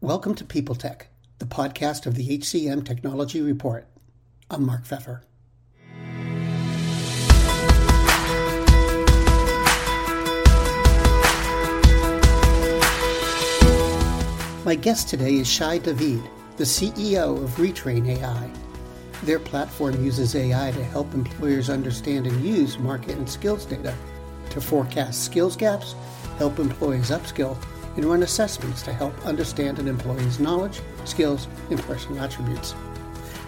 Welcome to People Tech, the podcast of the HCM Technology Report. I'm Mark Feffer. My guest today is Shai David, the CEO of Retrain AI. Their platform uses AI to help employers understand and use market and skills data to forecast skills gaps, help employees upskill, and run assessments to help understand an employee's knowledge, skills, and personal attributes.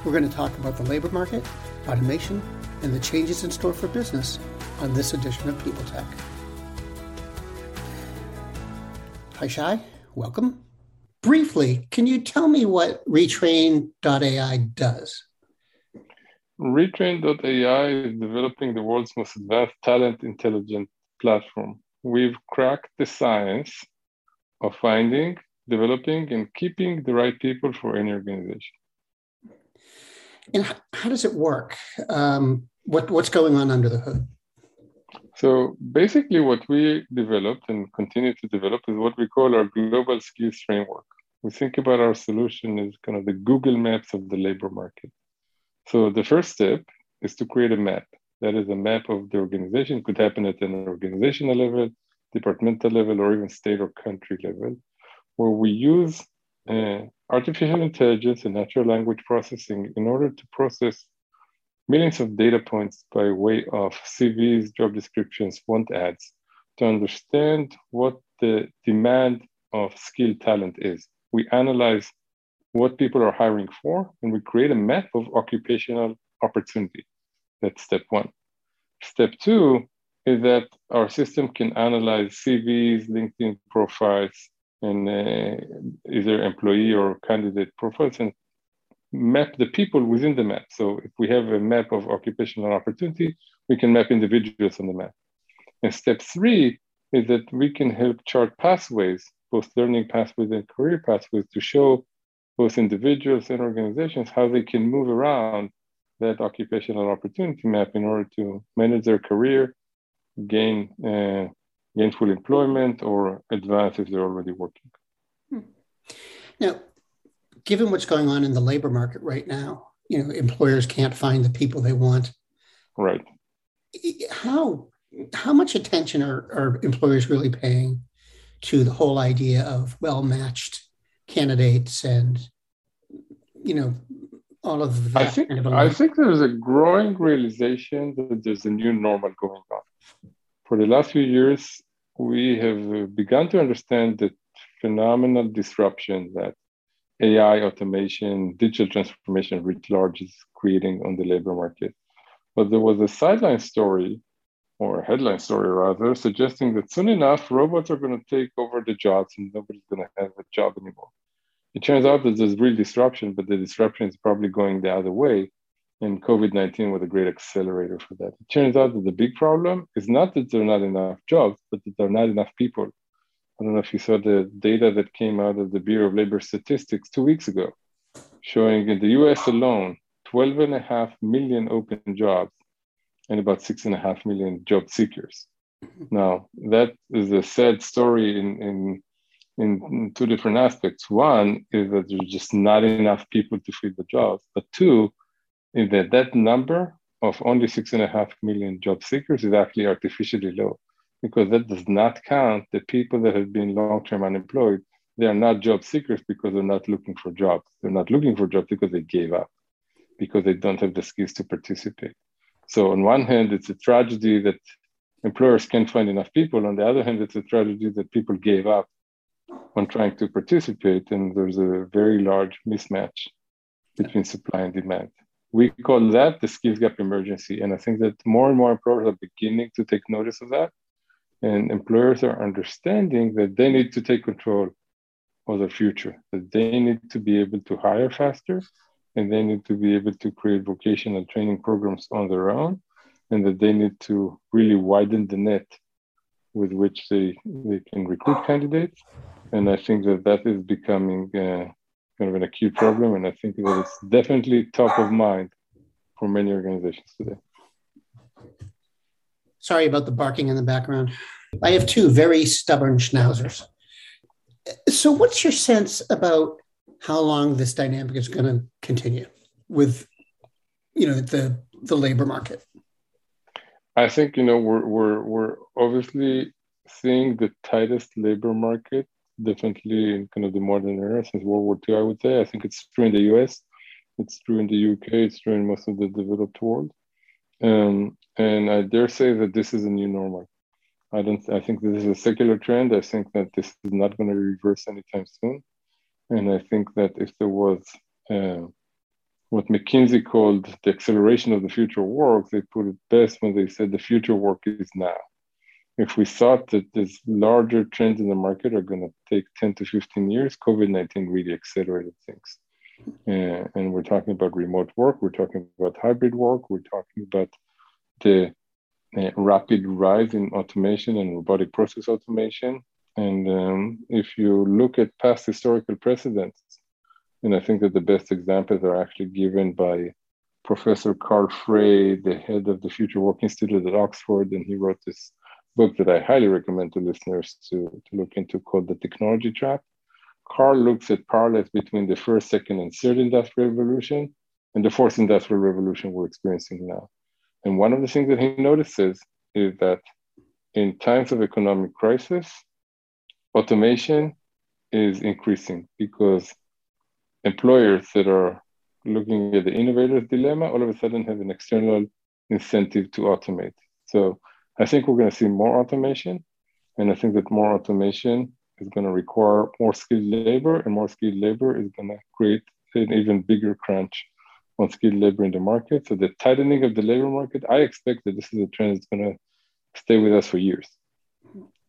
We're going to talk about the labor market, automation, and the changes in store for business on this edition of People Tech. Hi, Shai. Welcome. Briefly, can you tell me what Retrain.ai does? Retrain.ai is developing the world's most advanced talent intelligence platform. We've cracked the science of finding, developing, and keeping the right people for any organization. And how does it work? Um, what, what's going on under the hood? So basically, what we developed and continue to develop is what we call our global skills framework. We think about our solution as kind of the Google Maps of the labor market. So the first step is to create a map. That is a map of the organization. It could happen at an organizational level, departmental level or even state or country level, where we use uh, artificial intelligence and natural language processing in order to process millions of data points by way of CVs, job descriptions, want ads, to understand what the demand of skilled talent is. We analyze what people are hiring for, and we create a map of occupational opportunity. That's step one. Step two is that our system can analyze CVs, LinkedIn profiles, and uh, either employee or candidate profiles and map the people within the map. So if we have a map of occupational opportunity, we can map individuals on the map. And step three is that we can help chart pathways, both learning pathways and career pathways, to show both individuals and organizations how they can move around that occupational opportunity map in order to manage their career gain uh, gainful employment or advance if they're already working. Hmm. Now, given what's going on in the labor market right now, you know, employers can't find the people they want. Right. How how much attention are, are employers really paying to the whole idea of well matched candidates and you know all of that I think, I think there's a growing realization that there's a new normal going on for the last few years, we have begun to understand the phenomenal disruption that AI, automation, digital transformation writ large is creating on the labor market. But there was a sideline story, or a headline story rather, suggesting that soon enough robots are going to take over the jobs and nobody's going to have a job anymore. It turns out that there's real disruption, but the disruption is probably going the other way and COVID 19 was a great accelerator for that. It turns out that the big problem is not that there are not enough jobs, but that there are not enough people. I don't know if you saw the data that came out of the Bureau of Labor Statistics two weeks ago, showing in the US alone 12.5 million open jobs and about 6.5 million job seekers. Mm-hmm. Now, that is a sad story in, in, in two different aspects. One is that there's just not enough people to fill the jobs, but two, is that that number of only six and a half million job seekers is actually artificially low because that does not count the people that have been long-term unemployed. They are not job seekers because they're not looking for jobs. They're not looking for jobs because they gave up, because they don't have the skills to participate. So on one hand, it's a tragedy that employers can't find enough people. On the other hand, it's a tragedy that people gave up on trying to participate, and there's a very large mismatch between supply and demand we call that the skills gap emergency. And I think that more and more employers are beginning to take notice of that. And employers are understanding that they need to take control of the future, that they need to be able to hire faster, and they need to be able to create vocational training programs on their own, and that they need to really widen the net with which they, they can recruit candidates. And I think that that is becoming uh, kind of an acute problem, and I think that it's definitely top of mind for many organizations today. Sorry about the barking in the background. I have two very stubborn schnauzers. So, what's your sense about how long this dynamic is going to continue with, you know, the the labor market? I think you know we're we're we're obviously seeing the tightest labor market definitely in kind of the modern era since World War II. I would say I think it's true in the U.S., it's true in the UK, it's true in most of the developed world, um, and I dare say that this is a new normal. I don't. I think this is a secular trend. I think that this is not going to reverse anytime soon, and I think that if there was uh, what McKinsey called the acceleration of the future work, they put it best when they said the future work is now. If we thought that these larger trends in the market are going to take 10 to 15 years, COVID 19 really accelerated things. Uh, and we're talking about remote work, we're talking about hybrid work, we're talking about the uh, rapid rise in automation and robotic process automation. And um, if you look at past historical precedents, and I think that the best examples are actually given by Professor Carl Frey, the head of the Future Work Institute at Oxford, and he wrote this book that I highly recommend to listeners to, to look into called The Technology Trap. Carl looks at parallels between the first, second, and third industrial revolution and the fourth industrial revolution we're experiencing now. And one of the things that he notices is that in times of economic crisis, automation is increasing because employers that are looking at the innovator's dilemma all of a sudden have an external incentive to automate. So I think we're going to see more automation. And I think that more automation is going to require more skilled labor, and more skilled labor is going to create an even bigger crunch on skilled labor in the market. So the tightening of the labor market, I expect that this is a trend that's going to stay with us for years.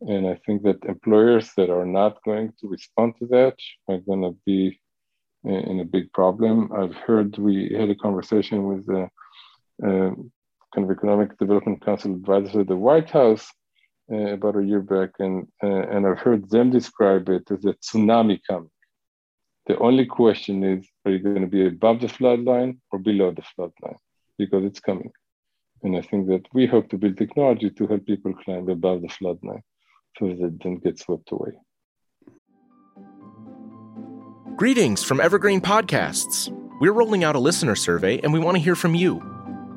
And I think that employers that are not going to respond to that are going to be in a big problem. I've heard we had a conversation with the uh, kind of Economic Development Council advisors at the White House uh, about a year back, and uh, and I've heard them describe it as a tsunami coming. The only question is, are you going to be above the flood line or below the flood line? Because it's coming. And I think that we hope to build technology to help people climb above the flood line so that they don't get swept away. Greetings from Evergreen Podcasts. We're rolling out a listener survey and we want to hear from you.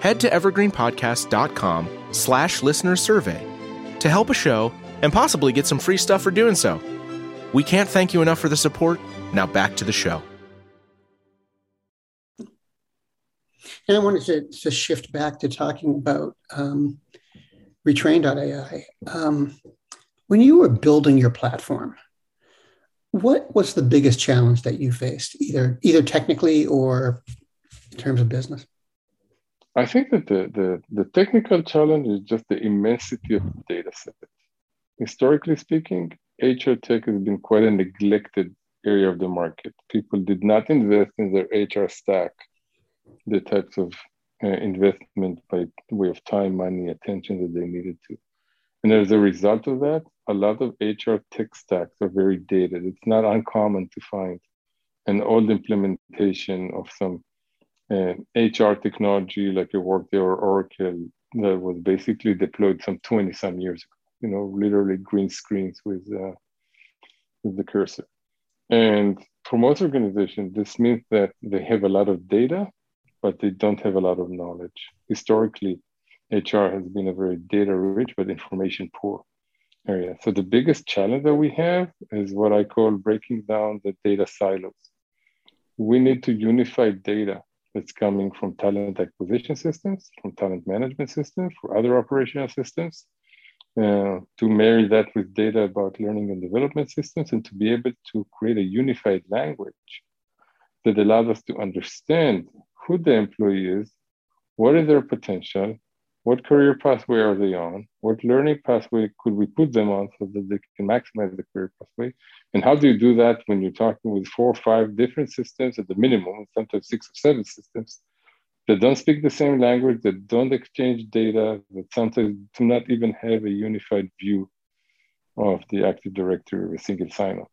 Head to evergreenpodcast.com slash listener survey to help a show and possibly get some free stuff for doing so. We can't thank you enough for the support. Now back to the show. And I wanted to, to shift back to talking about um, retrain.ai. Um, when you were building your platform, what was the biggest challenge that you faced, either either technically or in terms of business? I think that the, the, the technical challenge is just the immensity of the data set. Historically speaking, HR tech has been quite a neglected area of the market. People did not invest in their HR stack, the types of uh, investment by way of time, money, attention that they needed to. And as a result of that, a lot of HR tech stacks are very dated. It's not uncommon to find an old implementation of some uh, HR technology like a Workday or Oracle that was basically deployed some 20 some years ago, you know, literally green screens with, uh, with the cursor. And for most organizations, this means that they have a lot of data, but they don't have a lot of knowledge. Historically, HR has been a very data rich but information poor area. So the biggest challenge that we have is what I call breaking down the data silos. We need to unify data that's coming from talent acquisition systems, from talent management systems, for other operational systems, uh, to marry that with data about learning and development systems, and to be able to create a unified language that allows us to understand who the employee is, what is their potential, what career pathway are they on? What learning pathway could we put them on so that they can maximize the career pathway? And how do you do that when you're talking with four or five different systems at the minimum, sometimes six or seven systems that don't speak the same language, that don't exchange data, that sometimes do not even have a unified view of the Active Directory of a single sign-on.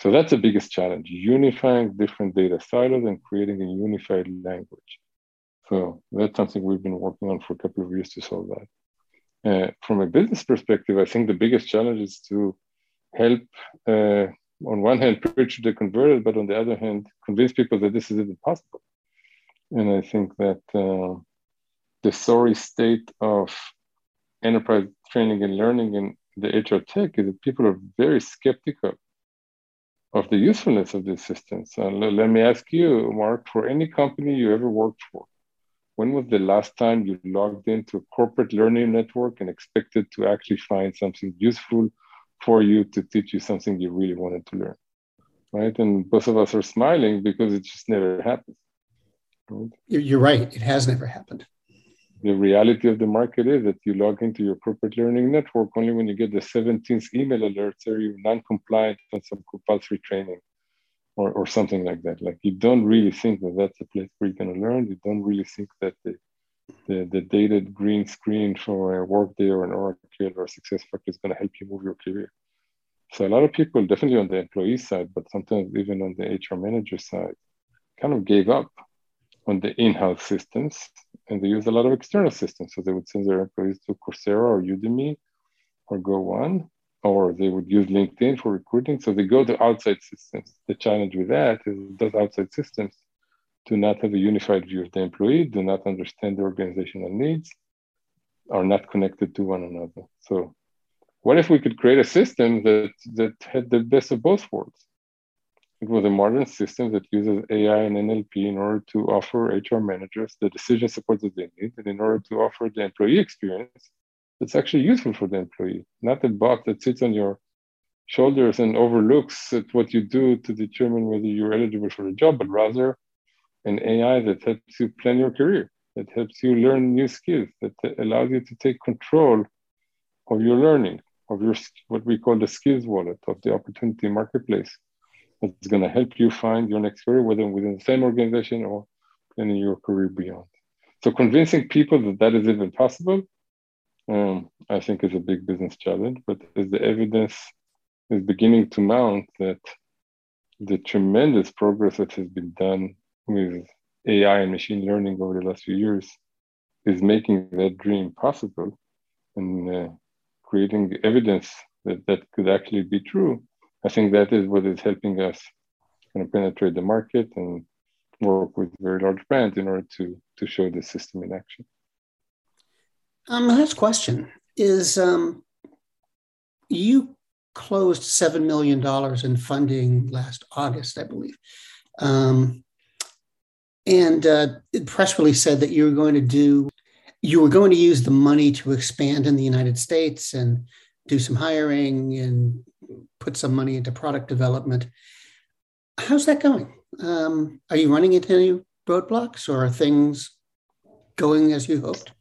So that's the biggest challenge, unifying different data silos and creating a unified language. So that's something we've been working on for a couple of years to solve that. Uh, from a business perspective, I think the biggest challenge is to help, uh, on one hand, preach the converted, but on the other hand, convince people that this is even possible. And I think that uh, the sorry state of enterprise training and learning in the HR tech is that people are very skeptical of the usefulness of these systems. Uh, let me ask you, Mark, for any company you ever worked for, when was the last time you logged into a corporate learning network and expected to actually find something useful for you to teach you something you really wanted to learn? Right. And both of us are smiling because it just never happens. Right? You're right. It has never happened the reality of the market is that you log into your corporate learning network only when you get the 17th email alert or you're non-compliant on some compulsory training or, or something like that. Like you don't really think that that's a place where you're going to learn. You don't really think that the, the, the dated green screen for a Workday or an Oracle or a SuccessFactors is going to help you move your career. So a lot of people, definitely on the employee side, but sometimes even on the HR manager side, kind of gave up on the in-house systems and they use a lot of external systems. So they would send their employees to Coursera or Udemy or Go1, or they would use LinkedIn for recruiting. So they go to outside systems. The challenge with that is those outside systems do not have a unified view of the employee, do not understand the organizational needs, are not connected to one another. So what if we could create a system that that had the best of both worlds? It was a modern system that uses AI and NLP in order to offer HR managers the decision support that they need, and in order to offer the employee experience that's actually useful for the employee, not a bot that sits on your shoulders and overlooks at what you do to determine whether you're eligible for a job, but rather an AI that helps you plan your career, that helps you learn new skills, that allows you to take control of your learning, of your what we call the skills wallet of the opportunity marketplace it's going to help you find your next career, whether within the same organization or planning your career beyond. So convincing people that that is even possible, um, I think is a big business challenge. But as the evidence is beginning to mount that the tremendous progress that has been done with AI and machine learning over the last few years is making that dream possible and uh, creating evidence that that could actually be true I think that is what is helping us kind of penetrate the market and work with very large brands in order to to show the system in action. Um, last question is um, you closed seven million dollars in funding last August, I believe, um, and uh, the press release said that you were going to do you were going to use the money to expand in the United States and do some hiring and put some money into product development. How's that going? Um, are you running into any roadblocks or are things going as you hoped?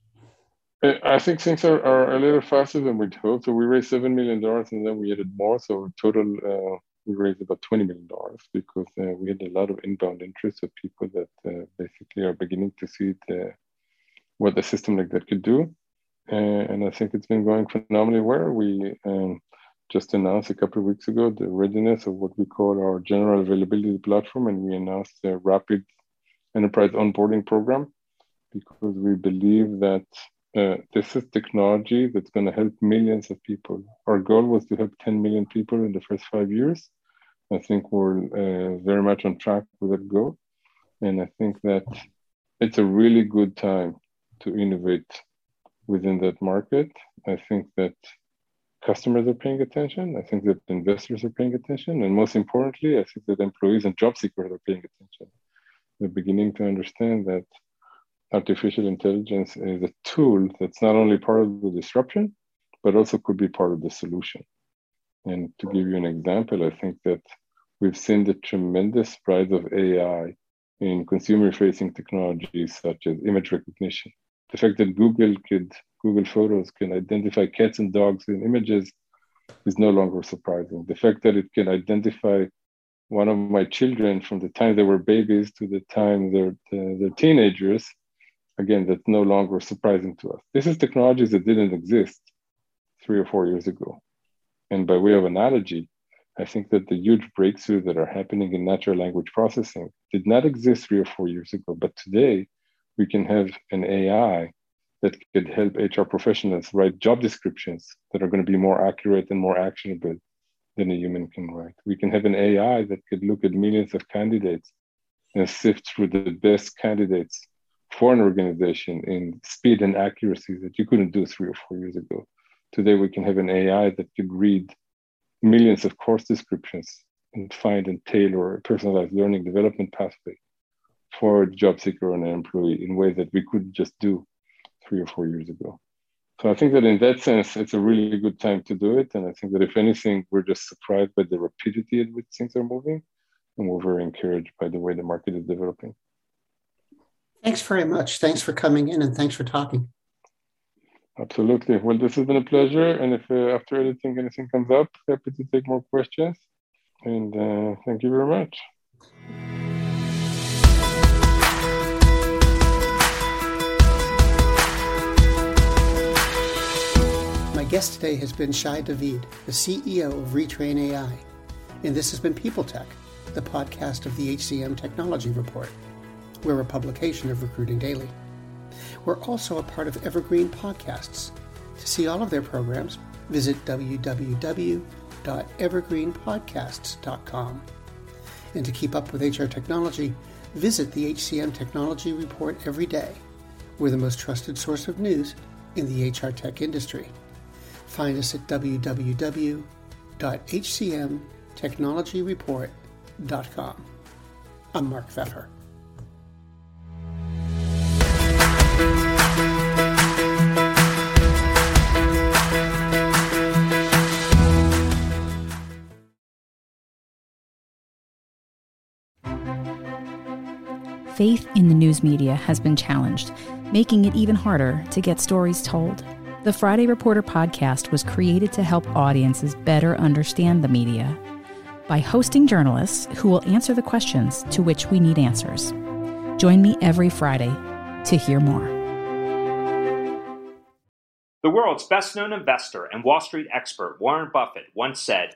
I think things are, are a little faster than we'd hoped. So we raised $7 million and then we added more. So total, uh, we raised about $20 million because uh, we had a lot of inbound interest of people that uh, basically are beginning to see the, what a system like that could do. and I think it's been going phenomenally well. We um, just announced a couple of weeks ago the readiness of what we call our general availability platform, and we announced a rapid enterprise onboarding program because we believe that uh, this is technology that's going to help millions of people. Our goal was to help 10 million people in the first five years. I think we're uh, very much on track with that goal. And I think that it's a really good time to innovate within that market. I think that customers are paying attention. I think that investors are paying attention. And most importantly, I think that employees and job seekers are paying attention. They're beginning to understand that artificial intelligence is a tool that's not only part of the disruption, but also could be part of the solution. And to give you an example, I think that we've seen the tremendous rise of AI in consumer facing technologies such as image recognition, The fact that Google could Google Photos can identify cats and dogs in images is no longer surprising. The fact that it can identify one of my children from the time they were babies to the time they're, they're teenagers, again, that's no longer surprising to us. This is technologies that didn't exist three or four years ago. And by way of analogy, I think that the huge breakthroughs that are happening in natural language processing did not exist three or four years ago, but today we can have an AI that could help HR professionals write job descriptions that are going to be more accurate and more actionable than a human can write. We can have an AI that could look at millions of candidates and sift through the best candidates for an organization in speed and accuracy that you couldn't do three or four years ago. Today, we can have an AI that could read millions of course descriptions and find and tailor a personalized learning development pathway for a job seeker or an employee in ways that we could just do three or four years ago. So I think that in that sense, it's a really good time to do it. And I think that if anything, we're just surprised by the rapidity at which things are moving. And we're very encouraged by the way the market is developing. Thanks very much. Thanks for coming in and thanks for talking. Absolutely. Well, this has been a pleasure. And if uh, after editing anything comes up, happy to take more questions. And uh, thank you very much. My guest today has been Shai David, the CEO of Retrain AI. And this has been People Tech, the podcast of the HCM Technology Report. We're a publication of Recruiting Daily. We're also a part of Evergreen Podcasts. To see all of their programs, visit www.evergreenpodcasts.com. And to keep up with HR technology, visit the HCM Technology Report every day. We're the most trusted source of news in the HR tech industry. Find us at www.hcmtechnologyreport.com. I'm Mark Feffer. Faith in the news media has been challenged, making it even harder to get stories told. The Friday Reporter podcast was created to help audiences better understand the media by hosting journalists who will answer the questions to which we need answers. Join me every Friday to hear more. The world's best known investor and Wall Street expert, Warren Buffett, once said